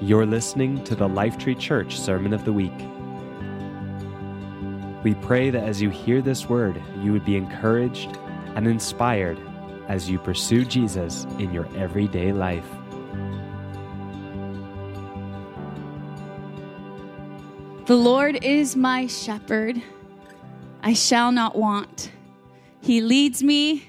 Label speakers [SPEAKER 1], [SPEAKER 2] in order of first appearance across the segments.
[SPEAKER 1] You're listening to the Lifetree Church Sermon of the Week. We pray that as you hear this word, you would be encouraged and inspired as you pursue Jesus in your everyday life.
[SPEAKER 2] The Lord is my shepherd. I shall not want. He leads me,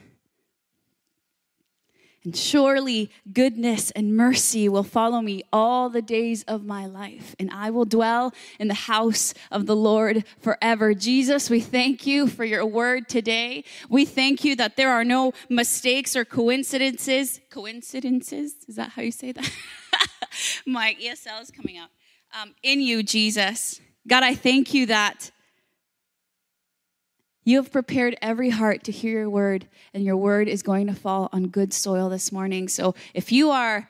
[SPEAKER 2] And surely goodness and mercy will follow me all the days of my life, and I will dwell in the house of the Lord forever. Jesus, we thank you for your word today. We thank you that there are no mistakes or coincidences. Coincidences? Is that how you say that? my ESL is coming out um, in you, Jesus. God, I thank you that you have prepared every heart to hear your word, and your word is going to fall on good soil this morning. So if you are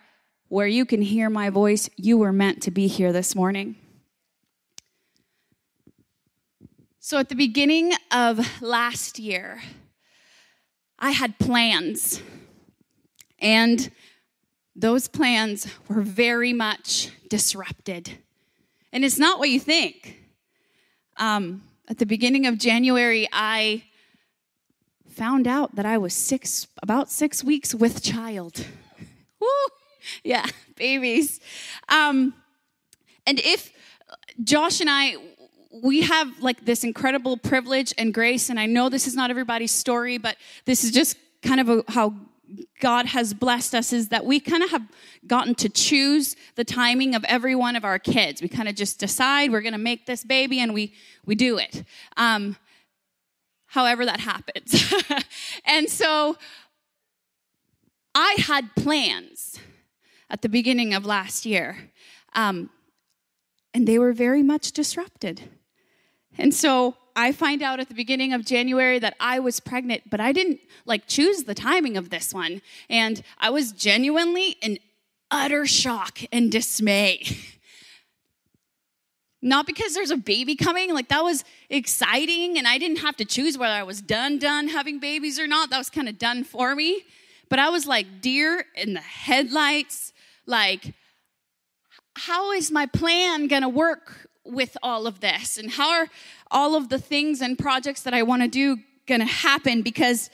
[SPEAKER 2] where you can hear my voice, you were meant to be here this morning. So at the beginning of last year, I had plans, and those plans were very much disrupted. And it's not what you think. Um, at the beginning of January, I found out that I was six, about six weeks with child. Woo! Yeah, babies. Um, and if Josh and I, we have like this incredible privilege and grace, and I know this is not everybody's story, but this is just kind of a, how God has blessed us is that we kind of have gotten to choose the timing of every one of our kids. We kind of just decide we're going to make this baby and we, we do it. Um, however that happens. and so I had plans at the beginning of last year, um, and they were very much disrupted. And so I find out at the beginning of January that I was pregnant, but I didn't like choose the timing of this one. And I was genuinely in utter shock and dismay. Not because there's a baby coming, like that was exciting, and I didn't have to choose whether I was done, done having babies or not. That was kind of done for me. But I was like deer in the headlights, like, how is my plan gonna work with all of this? And how are all of the things and projects that I want to do going to happen? Because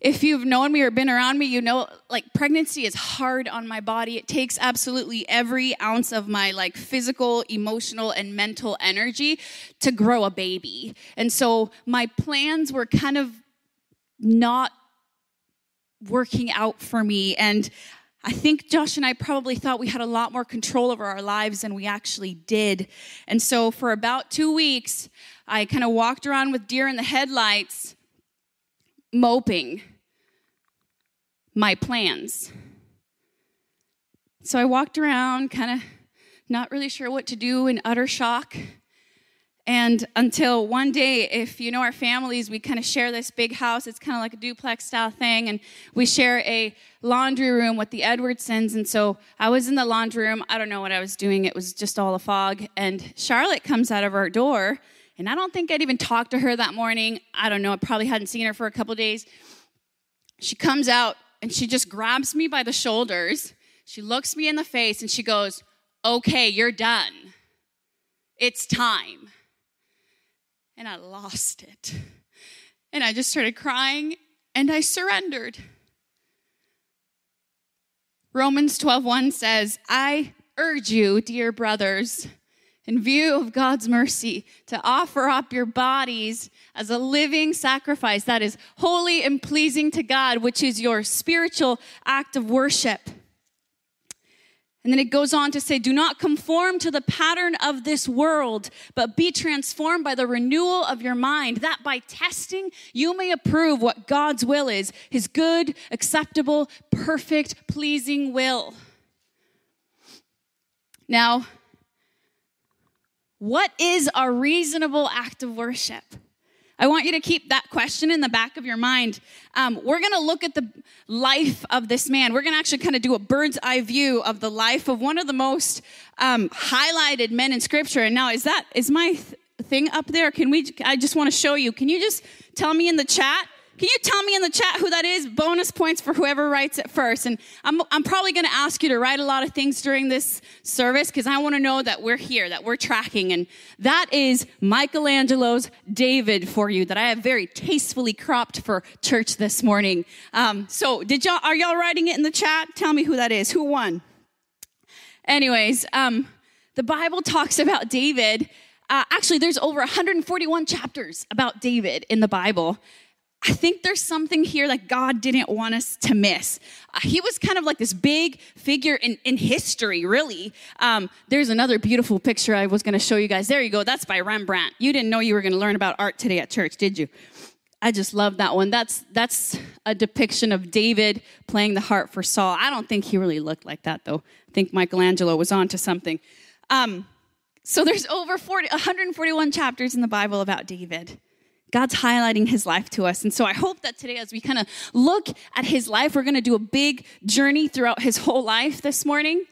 [SPEAKER 2] if you've known me or been around me, you know like pregnancy is hard on my body. It takes absolutely every ounce of my like physical, emotional, and mental energy to grow a baby. And so my plans were kind of not working out for me. And I think Josh and I probably thought we had a lot more control over our lives than we actually did. And so for about two weeks, I kind of walked around with deer in the headlights, moping my plans. So I walked around, kind of not really sure what to do, in utter shock. And until one day, if you know our families, we kind of share this big house. It's kind of like a duplex style thing. And we share a laundry room with the Edwardsons. And so I was in the laundry room. I don't know what I was doing. It was just all a fog. And Charlotte comes out of our door. And I don't think I'd even talked to her that morning. I don't know. I probably hadn't seen her for a couple days. She comes out and she just grabs me by the shoulders. She looks me in the face and she goes, Okay, you're done. It's time and I lost it. And I just started crying and I surrendered. Romans 12:1 says, "I urge you, dear brothers, in view of God's mercy, to offer up your bodies as a living sacrifice that is holy and pleasing to God, which is your spiritual act of worship." And then it goes on to say, Do not conform to the pattern of this world, but be transformed by the renewal of your mind, that by testing you may approve what God's will is, his good, acceptable, perfect, pleasing will. Now, what is a reasonable act of worship? I want you to keep that question in the back of your mind. Um, we're going to look at the life of this man. We're going to actually kind of do a bird's eye view of the life of one of the most um, highlighted men in Scripture. And now, is that is my th- thing up there? Can we? I just want to show you. Can you just tell me in the chat can you tell me in the chat who that is? Bonus points for whoever writes it first. And I'm, I'm probably going to ask you to write a lot of things during this service because I want to know that we're here, that we're tracking. And that is Michelangelo's David for you that I have very tastefully cropped for church this morning. Um, so did y'all, are y'all writing it in the chat? Tell me who that is. Who won? Anyways, um, the Bible talks about David. Uh, actually, there's over 141 chapters about David in the Bible. I think there's something here that God didn't want us to miss. Uh, he was kind of like this big figure in, in history, really. Um, there's another beautiful picture I was going to show you guys. There you go. That's by Rembrandt. You didn't know you were going to learn about art today at church, did you? I just love that one. That's that's a depiction of David playing the harp for Saul. I don't think he really looked like that though. I think Michelangelo was onto something. Um, so there's over 40, 141 chapters in the Bible about David. God's highlighting his life to us. And so I hope that today, as we kind of look at his life, we're going to do a big journey throughout his whole life this morning.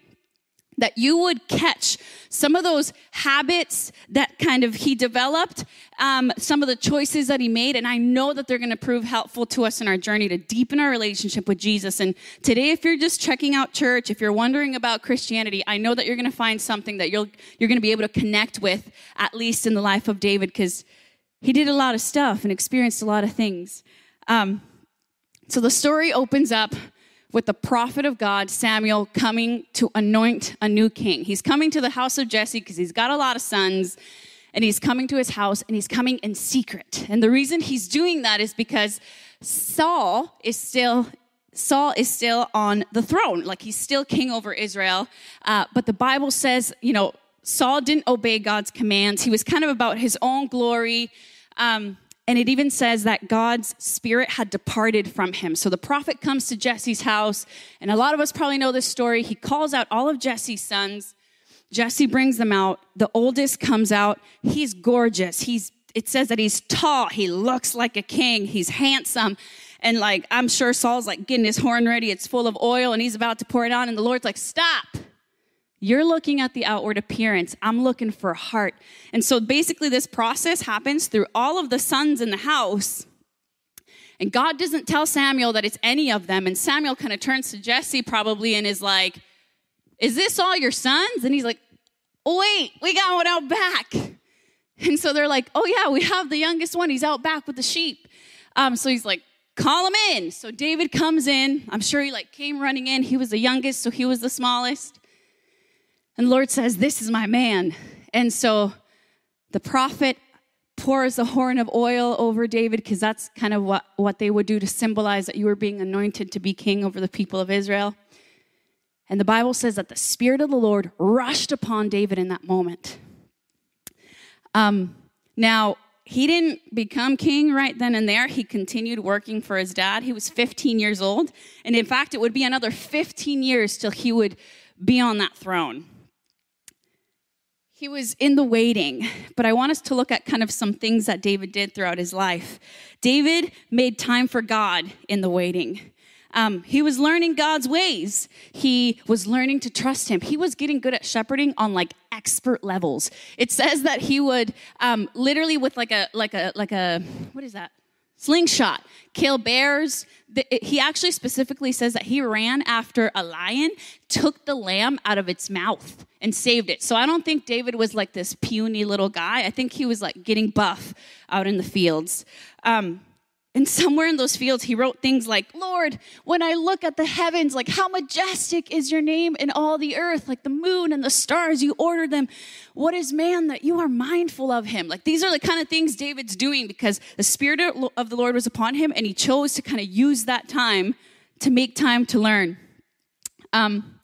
[SPEAKER 2] That you would catch some of those habits that kind of he developed, um, some of the choices that he made, and I know that they're going to prove helpful to us in our journey to deepen our relationship with Jesus. And today, if you're just checking out church, if you're wondering about Christianity, I know that you're going to find something that you'll you're going to be able to connect with, at least in the life of David, because he did a lot of stuff and experienced a lot of things. Um, so the story opens up with the prophet of God, Samuel, coming to anoint a new king. He's coming to the house of Jesse because he's got a lot of sons, and he's coming to his house, and he's coming in secret. And the reason he's doing that is because Saul is still Saul is still on the throne, like he's still king over Israel. Uh, but the Bible says, you know, Saul didn't obey God's commands. He was kind of about his own glory. Um, and it even says that God's spirit had departed from him. So the prophet comes to Jesse's house, and a lot of us probably know this story. He calls out all of Jesse's sons. Jesse brings them out. The oldest comes out. He's gorgeous. He's it says that he's tall. He looks like a king. He's handsome. And like I'm sure Saul's like getting his horn ready. It's full of oil and he's about to pour it on and the Lord's like, "Stop." You're looking at the outward appearance. I'm looking for heart. And so basically, this process happens through all of the sons in the house. And God doesn't tell Samuel that it's any of them. And Samuel kind of turns to Jesse probably and is like, Is this all your sons? And he's like, oh, Wait, we got one out back. And so they're like, Oh, yeah, we have the youngest one. He's out back with the sheep. Um, so he's like, Call him in. So David comes in. I'm sure he like came running in. He was the youngest, so he was the smallest. And the Lord says, This is my man. And so the prophet pours a horn of oil over David because that's kind of what, what they would do to symbolize that you were being anointed to be king over the people of Israel. And the Bible says that the Spirit of the Lord rushed upon David in that moment. Um, now, he didn't become king right then and there. He continued working for his dad. He was 15 years old. And in fact, it would be another 15 years till he would be on that throne. He was in the waiting, but I want us to look at kind of some things that David did throughout his life. David made time for God in the waiting. Um, he was learning God's ways. He was learning to trust Him. He was getting good at shepherding on like expert levels. It says that he would um, literally with like a like a like a what is that slingshot kill bears. He actually specifically says that he ran after a lion, took the lamb out of its mouth, and saved it. So I don't think David was like this puny little guy. I think he was like getting buff out in the fields. Um, and somewhere in those fields, he wrote things like, Lord, when I look at the heavens, like how majestic is your name in all the earth, like the moon and the stars, you ordered them. What is man that you are mindful of him? Like these are the kind of things David's doing because the Spirit of the Lord was upon him and he chose to kind of use that time to make time to learn. Um,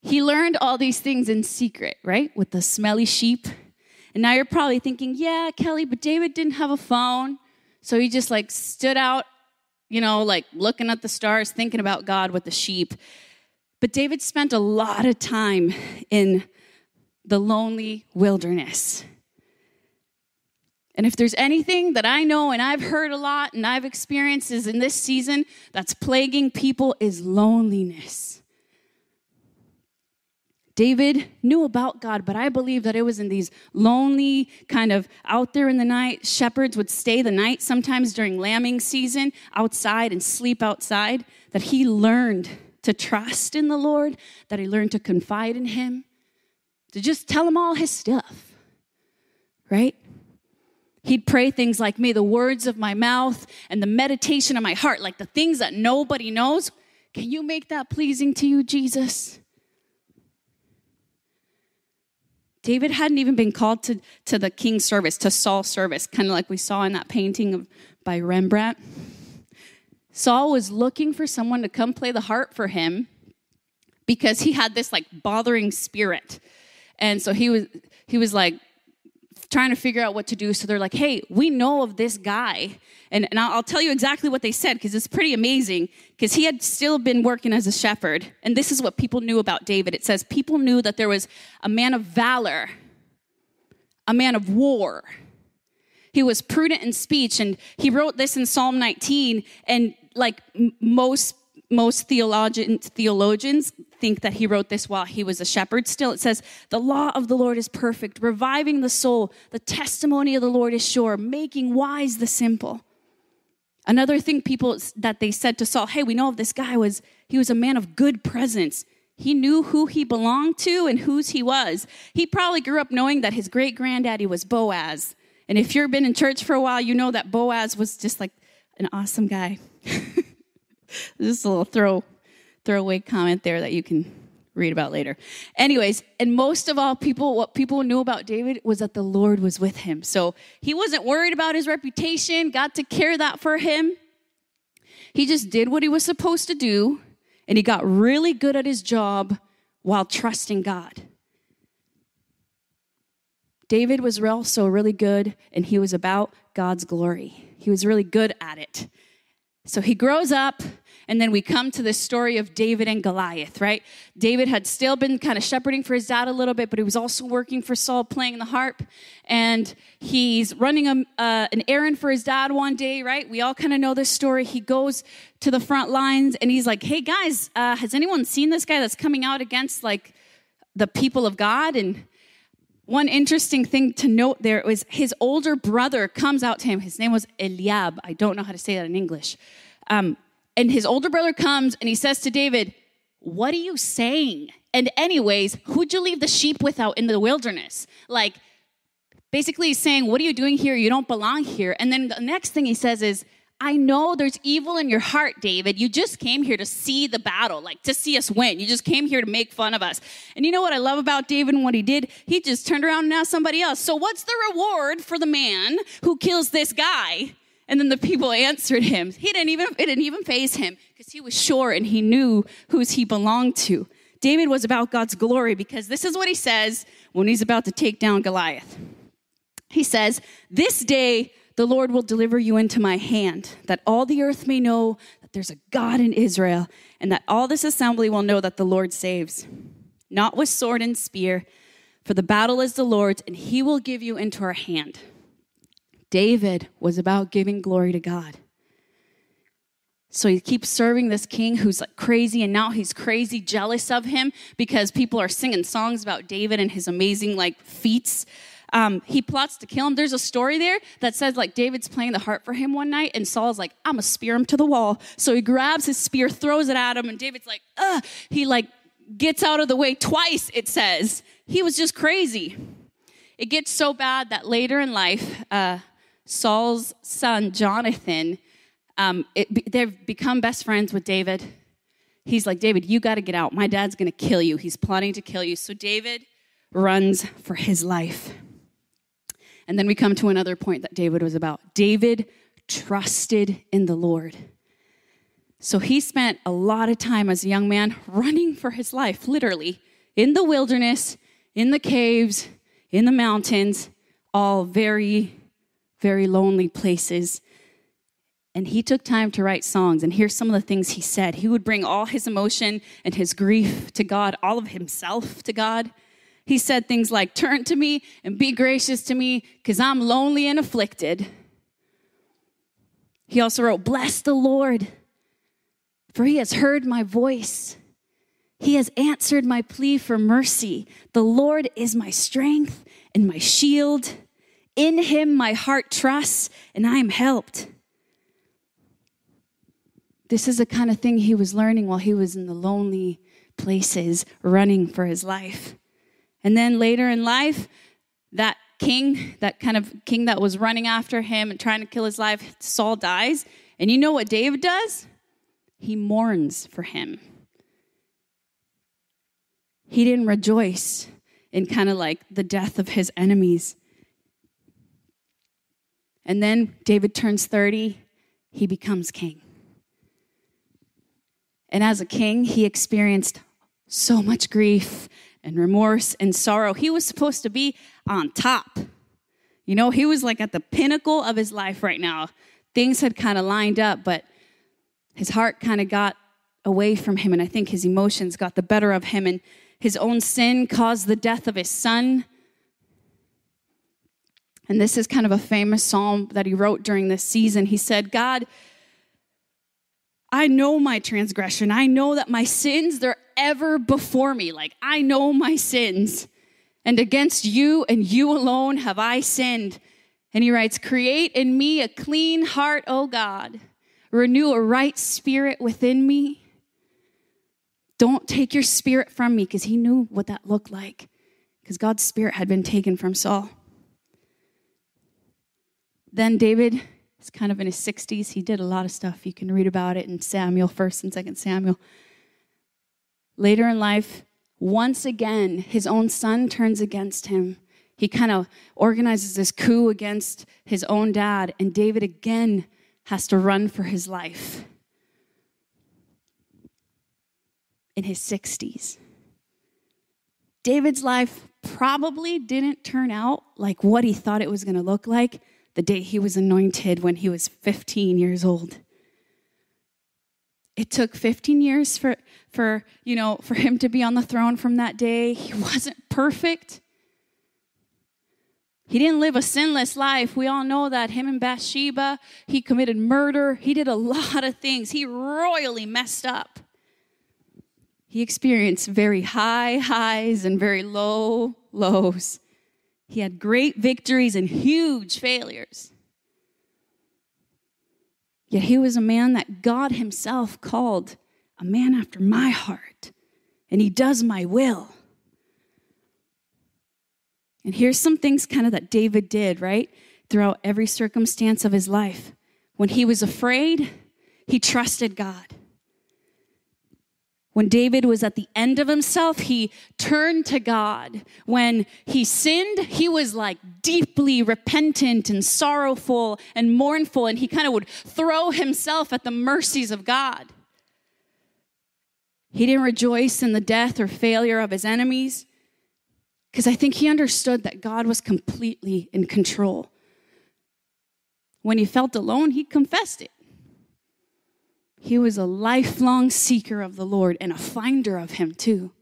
[SPEAKER 2] he learned all these things in secret, right? With the smelly sheep. And now you're probably thinking, yeah, Kelly, but David didn't have a phone. So he just like stood out, you know, like looking at the stars, thinking about God with the sheep. But David spent a lot of time in the lonely wilderness. And if there's anything that I know and I've heard a lot and I've experienced is in this season that's plaguing people is loneliness. David knew about God, but I believe that it was in these lonely, kind of out there in the night. Shepherds would stay the night sometimes during lambing season outside and sleep outside, that he learned to trust in the Lord, that he learned to confide in him, to just tell him all his stuff, right? He'd pray things like, May the words of my mouth and the meditation of my heart, like the things that nobody knows, can you make that pleasing to you, Jesus? David hadn't even been called to, to the king's service, to Saul's service, kind of like we saw in that painting of, by Rembrandt. Saul was looking for someone to come play the harp for him because he had this like bothering spirit. And so he was he was like trying to figure out what to do. So they're like, hey, we know of this guy. And, and I'll, tell you exactly what they said because it's pretty amazing because he had still been working as a shepherd. And this is what people knew about David. It says people knew that there was a man of valor, a man of war. He was prudent in speech. And he wrote this in Psalm 19. And like most most theologians, theologians think that he wrote this while he was a shepherd. Still, it says, The law of the Lord is perfect, reviving the soul. The testimony of the Lord is sure, making wise the simple. Another thing people that they said to Saul, hey, we know of this guy was he was a man of good presence. He knew who he belonged to and whose he was. He probably grew up knowing that his great granddaddy was Boaz. And if you've been in church for a while, you know that Boaz was just like an awesome guy. Just a little throw throwaway comment there that you can read about later. Anyways, and most of all, people, what people knew about David was that the Lord was with him. So he wasn't worried about his reputation, got to care that for him. He just did what he was supposed to do, and he got really good at his job while trusting God. David was also really good, and he was about God's glory. He was really good at it. So he grows up, and then we come to the story of David and Goliath, right? David had still been kind of shepherding for his dad a little bit, but he was also working for Saul playing the harp. And he's running a, uh, an errand for his dad one day, right? We all kind of know this story. He goes to the front lines and he's like, hey guys, uh, has anyone seen this guy that's coming out against like the people of God? And one interesting thing to note there was his older brother comes out to him. His name was Eliab. I don't know how to say that in English. Um, and his older brother comes and he says to David, What are you saying? And, anyways, who'd you leave the sheep without in the wilderness? Like, basically, he's saying, What are you doing here? You don't belong here. And then the next thing he says is, I know there's evil in your heart, David. You just came here to see the battle, like to see us win. You just came here to make fun of us. And you know what I love about David and what he did? He just turned around and asked somebody else, So, what's the reward for the man who kills this guy? And then the people answered him. He didn't even, it didn't even faze him because he was sure and he knew whose he belonged to. David was about God's glory because this is what he says when he's about to take down Goliath. He says, This day the Lord will deliver you into my hand, that all the earth may know that there's a God in Israel, and that all this assembly will know that the Lord saves. Not with sword and spear, for the battle is the Lord's, and he will give you into our hand. David was about giving glory to God. So he keeps serving this king who's like crazy, and now he's crazy jealous of him because people are singing songs about David and his amazing like feats um, he plots to kill him. There's a story there that says like David's playing the harp for him one night, and Saul's like, "I'm gonna spear him to the wall." So he grabs his spear, throws it at him, and David's like, "Ugh!" He like gets out of the way twice. It says he was just crazy. It gets so bad that later in life, uh, Saul's son Jonathan, um, it, they've become best friends with David. He's like, David, you got to get out. My dad's going to kill you. He's plotting to kill you. So David runs for his life. And then we come to another point that David was about. David trusted in the Lord. So he spent a lot of time as a young man running for his life, literally, in the wilderness, in the caves, in the mountains, all very, very lonely places. And he took time to write songs. And here's some of the things he said. He would bring all his emotion and his grief to God, all of himself to God. He said things like, Turn to me and be gracious to me because I'm lonely and afflicted. He also wrote, Bless the Lord, for he has heard my voice. He has answered my plea for mercy. The Lord is my strength and my shield. In him my heart trusts, and I am helped. This is the kind of thing he was learning while he was in the lonely places running for his life. And then later in life, that king, that kind of king that was running after him and trying to kill his life, Saul dies. And you know what David does? He mourns for him. He didn't rejoice in kind of like the death of his enemies. And then David turns 30, he becomes king. And as a king, he experienced so much grief and remorse and sorrow. He was supposed to be on top. You know, he was like at the pinnacle of his life right now. Things had kind of lined up, but his heart kind of got away from him. And I think his emotions got the better of him. And his own sin caused the death of his son. And this is kind of a famous psalm that he wrote during this season. He said, God, I know my transgression. I know that my sins, they're ever before me. Like, I know my sins. And against you and you alone have I sinned. And he writes, Create in me a clean heart, O God. Renew a right spirit within me. Don't take your spirit from me, because he knew what that looked like, because God's spirit had been taken from Saul. Then David is kind of in his 60s. He did a lot of stuff. You can read about it in Samuel, 1st and 2nd Samuel. Later in life, once again, his own son turns against him. He kind of organizes this coup against his own dad, and David again has to run for his life in his 60s. David's life probably didn't turn out like what he thought it was going to look like the day he was anointed when he was 15 years old. It took 15 years for, for, you know, for him to be on the throne from that day. He wasn't perfect. He didn't live a sinless life. We all know that. Him and Bathsheba, he committed murder. He did a lot of things. He royally messed up. He experienced very high highs and very low lows. He had great victories and huge failures. Yet he was a man that God Himself called a man after my heart, and He does my will. And here's some things kind of that David did, right? Throughout every circumstance of his life. When he was afraid, he trusted God. When David was at the end of himself, he turned to God. When he sinned, he was like deeply repentant and sorrowful and mournful, and he kind of would throw himself at the mercies of God. He didn't rejoice in the death or failure of his enemies because I think he understood that God was completely in control. When he felt alone, he confessed it. He was a lifelong seeker of the Lord and a finder of Him, too.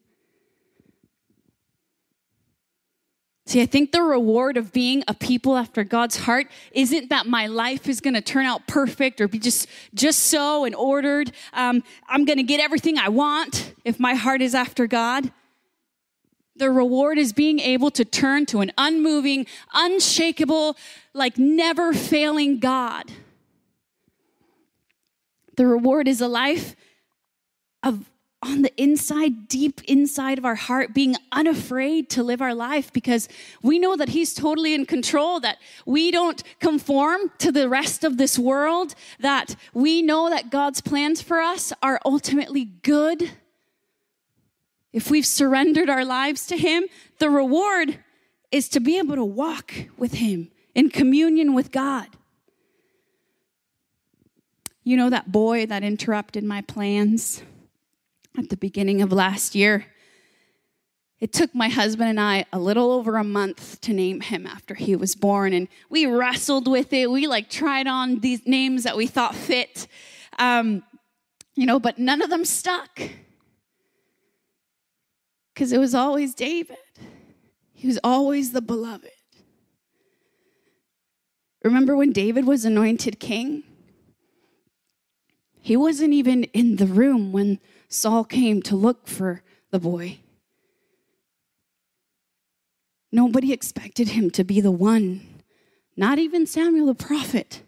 [SPEAKER 2] See, I think the reward of being a people after God's heart isn't that my life is going to turn out perfect or be just just so and ordered. Um, I'm going to get everything I want if my heart is after God. The reward is being able to turn to an unmoving, unshakable, like never failing God the reward is a life of on the inside, deep inside of our heart, being unafraid to live our life because we know that He's totally in control, that we don't conform to the rest of this world, that we know that God's plans for us are ultimately good. If we've surrendered our lives to Him, the reward is to be able to walk with Him in communion with God. You know that boy that interrupted my plans at the beginning of last year? It took my husband and I a little over a month to name him after he was born, and we wrestled with it. We like tried on these names that we thought fit, um, you know, but none of them stuck because it was always David. He was always the beloved. Remember when David was anointed king? He wasn't even in the room when Saul came to look for the boy. Nobody expected him to be the one, not even Samuel the prophet.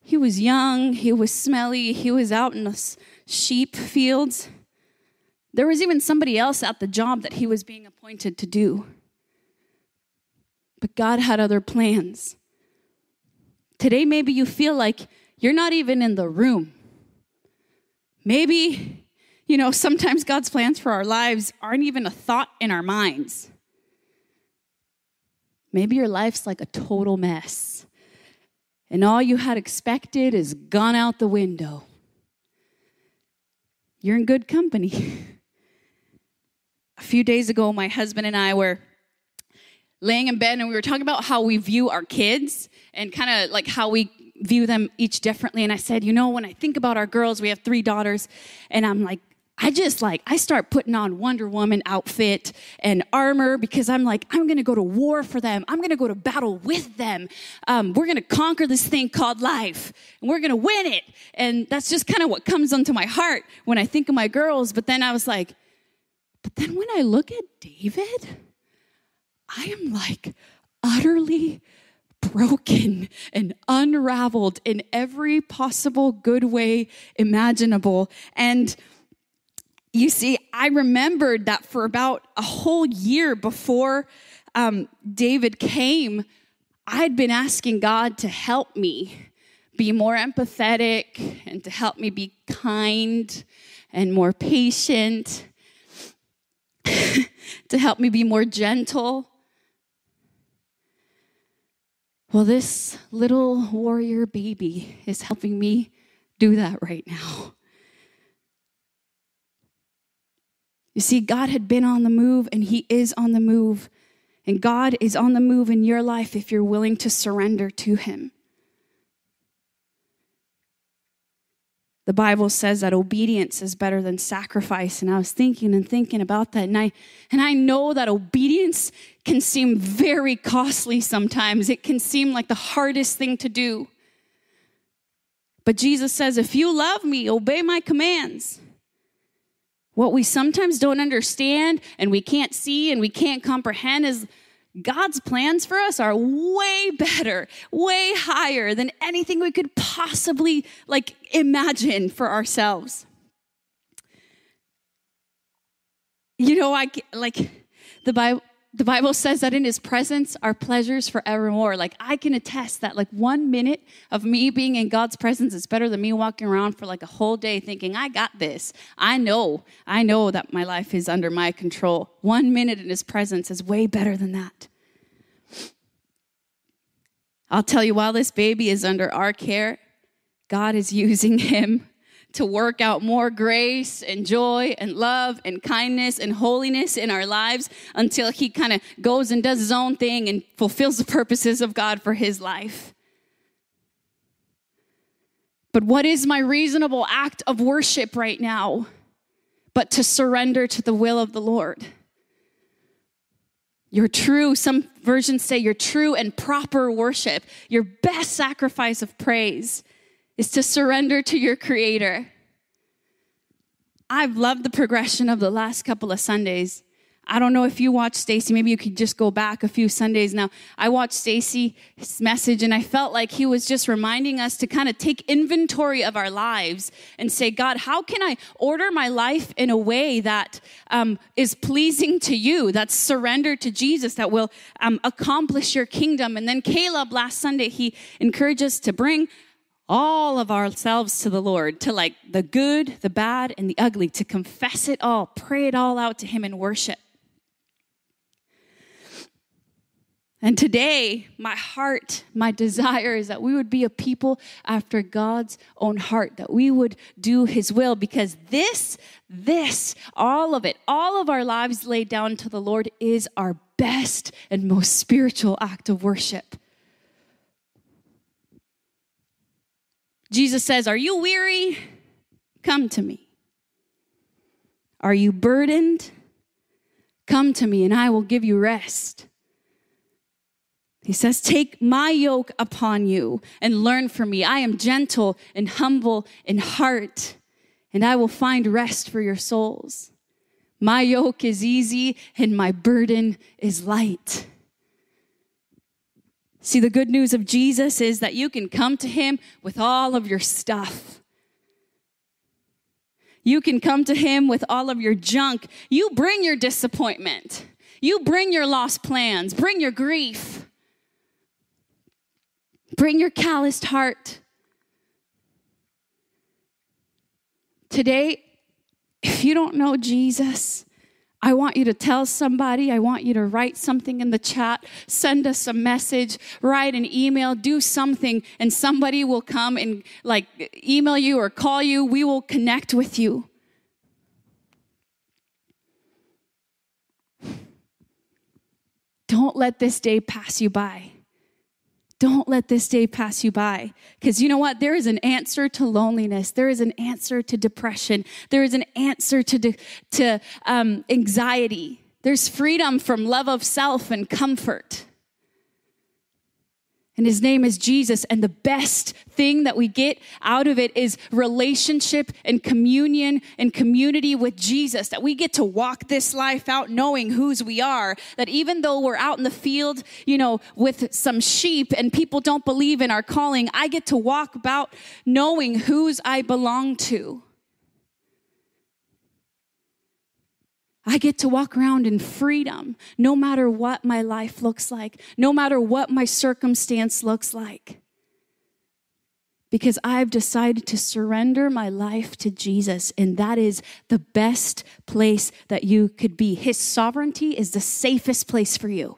[SPEAKER 2] He was young, he was smelly, he was out in the sheep fields. There was even somebody else at the job that he was being appointed to do. But God had other plans. Today, maybe you feel like you're not even in the room. Maybe, you know, sometimes God's plans for our lives aren't even a thought in our minds. Maybe your life's like a total mess, and all you had expected is gone out the window. You're in good company. a few days ago, my husband and I were laying in bed and we were talking about how we view our kids and kind of like how we view them each differently. And I said, you know, when I think about our girls, we have three daughters, and I'm like, I just like, I start putting on Wonder Woman outfit and armor because I'm like, I'm gonna go to war for them. I'm gonna go to battle with them. Um, we're gonna conquer this thing called life and we're gonna win it. And that's just kind of what comes onto my heart when I think of my girls. But then I was like, but then when I look at David, I am like utterly broken and unraveled in every possible good way imaginable. And you see, I remembered that for about a whole year before um, David came, I had been asking God to help me be more empathetic and to help me be kind and more patient, to help me be more gentle. Well, this little warrior baby is helping me do that right now. You see, God had been on the move and He is on the move. And God is on the move in your life if you're willing to surrender to Him. The Bible says that obedience is better than sacrifice. And I was thinking and thinking about that. And I, and I know that obedience can seem very costly sometimes. It can seem like the hardest thing to do. But Jesus says, if you love me, obey my commands. What we sometimes don't understand and we can't see and we can't comprehend is God's plans for us are way better, way higher than anything we could possibly like imagine for ourselves. You know, I like the Bible the Bible says that in his presence are pleasures forevermore. Like I can attest that like one minute of me being in God's presence is better than me walking around for like a whole day thinking, I got this. I know, I know that my life is under my control. One minute in his presence is way better than that. I'll tell you, while this baby is under our care, God is using him to work out more grace and joy and love and kindness and holiness in our lives until he kind of goes and does his own thing and fulfills the purposes of God for his life. But what is my reasonable act of worship right now? But to surrender to the will of the Lord. Your true, some versions say your true and proper worship, your best sacrifice of praise is to surrender to your Creator. I've loved the progression of the last couple of Sundays. I don't know if you watched Stacy. Maybe you could just go back a few Sundays now. I watched Stacy's message and I felt like he was just reminding us to kind of take inventory of our lives and say, God, how can I order my life in a way that um, is pleasing to you, that's surrendered to Jesus, that will um, accomplish your kingdom? And then Caleb last Sunday, he encouraged us to bring all of ourselves to the Lord, to like the good, the bad, and the ugly, to confess it all, pray it all out to Him in worship. And today, my heart, my desire is that we would be a people after God's own heart, that we would do His will, because this, this, all of it, all of our lives laid down to the Lord is our best and most spiritual act of worship. Jesus says, Are you weary? Come to me. Are you burdened? Come to me, and I will give you rest. He says, Take my yoke upon you and learn from me. I am gentle and humble in heart, and I will find rest for your souls. My yoke is easy and my burden is light. See, the good news of Jesus is that you can come to him with all of your stuff. You can come to him with all of your junk. You bring your disappointment. You bring your lost plans. Bring your grief. Bring your calloused heart. Today, if you don't know Jesus, I want you to tell somebody. I want you to write something in the chat, send us a message, write an email, do something, and somebody will come and like email you or call you. We will connect with you. Don't let this day pass you by. Don't let this day pass you by. Because you know what? There is an answer to loneliness. There is an answer to depression. There is an answer to, de- to um, anxiety. There's freedom from love of self and comfort and his name is Jesus. And the best thing that we get out of it is relationship and communion and community with Jesus. That we get to walk this life out knowing whose we are. That even though we're out in the field, you know, with some sheep and people don't believe in our calling, I get to walk about knowing whose I belong to. I get to walk around in freedom no matter what my life looks like, no matter what my circumstance looks like. Because I've decided to surrender my life to Jesus, and that is the best place that you could be. His sovereignty is the safest place for you.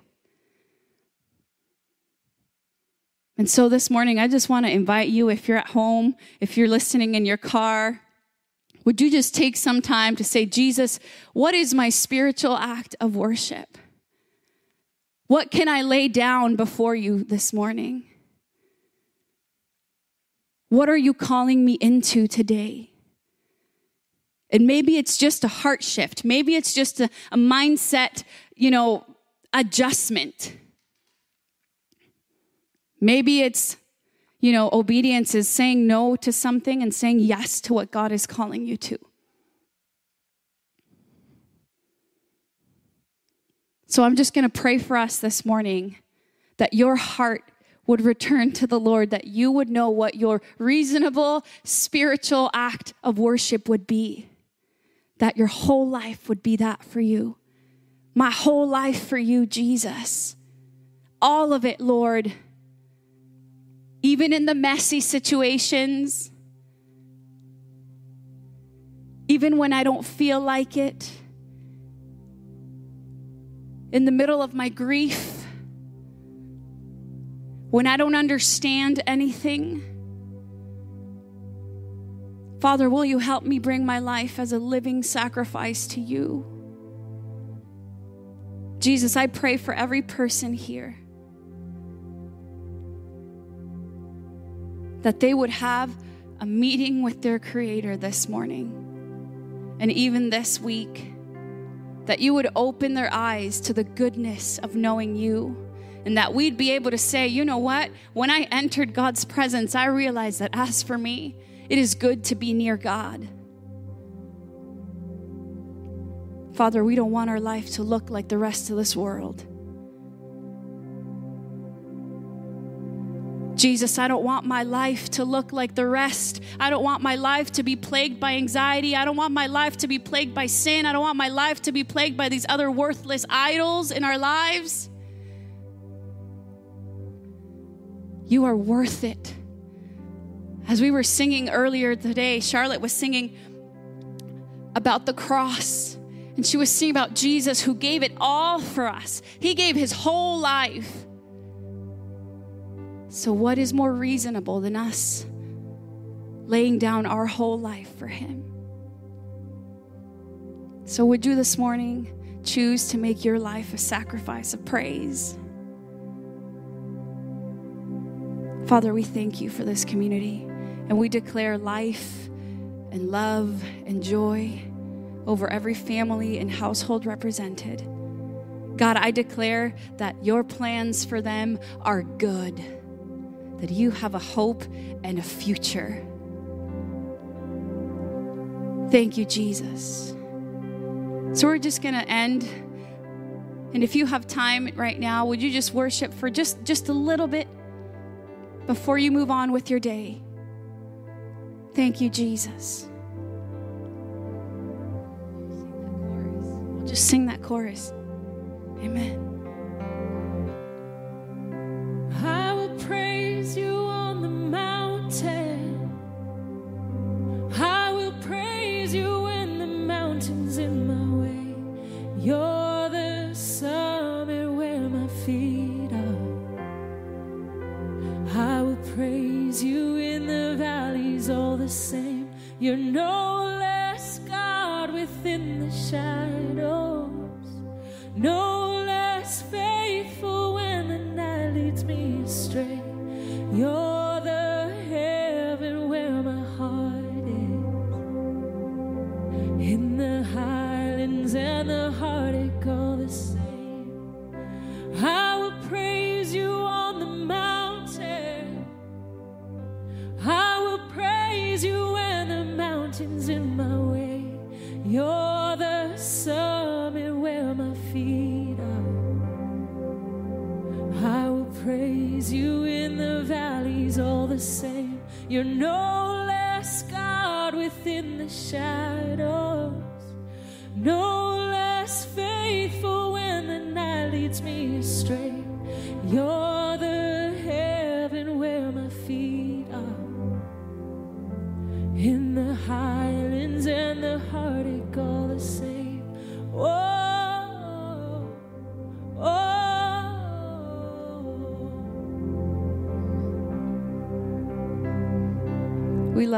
[SPEAKER 2] And so this morning, I just want to invite you if you're at home, if you're listening in your car, would you just take some time to say, Jesus, what is my spiritual act of worship? What can I lay down before you this morning? What are you calling me into today? And maybe it's just a heart shift. Maybe it's just a, a mindset, you know, adjustment. Maybe it's you know, obedience is saying no to something and saying yes to what God is calling you to. So I'm just going to pray for us this morning that your heart would return to the Lord, that you would know what your reasonable spiritual act of worship would be, that your whole life would be that for you. My whole life for you, Jesus. All of it, Lord even in the messy situations, even when I don't feel like it, in the middle of my grief, when I don't understand anything. Father, will you help me bring my life as a living sacrifice to you? Jesus, I pray for every person here that they would have a meeting with their Creator this morning and even this week, that you would open their eyes to the goodness of knowing you. And that we'd be able to say, you know what? When I entered God's presence, I realized that as for me, it is good to be near God. Father, we don't want our life to look like the rest of this world. Jesus, I don't want my life to look like the rest. I don't want my life to be plagued by anxiety. I don't want my life to be plagued by sin. I don't want my life to be plagued by these other worthless idols in our lives. You are worth it. As we were singing earlier today, Charlotte was singing about the cross. And she was singing about Jesus who gave it all for us. He gave his whole life. So, what is more reasonable than us laying down our whole life for Him? So, would you this morning choose to make your life a sacrifice of praise? Father, we thank you for this community and we declare life and love and joy over every family and household represented. God, I declare that your plans for them are good, that you have a hope and a future. Thank you, Jesus. So we're just going to end. And if you have time right now, would you just worship for just, just a little bit before you move on with your day? Thank you, Jesus. We'll just sing that chorus. Amen.
[SPEAKER 3] Same. You're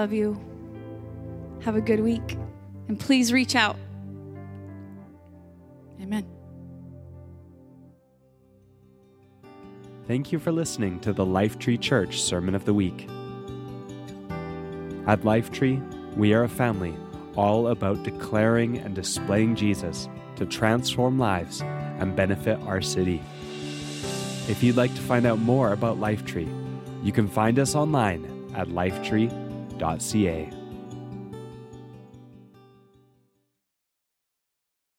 [SPEAKER 2] love you. Have a good week. And please reach out. Amen.
[SPEAKER 1] Thank you for listening to the Lifetree Church Sermon of the Week. At Lifetree, we are a family all about declaring and displaying Jesus to transform lives and benefit our city. If you'd like to find out more about Lifetree, you can find us online at lifetree.ca.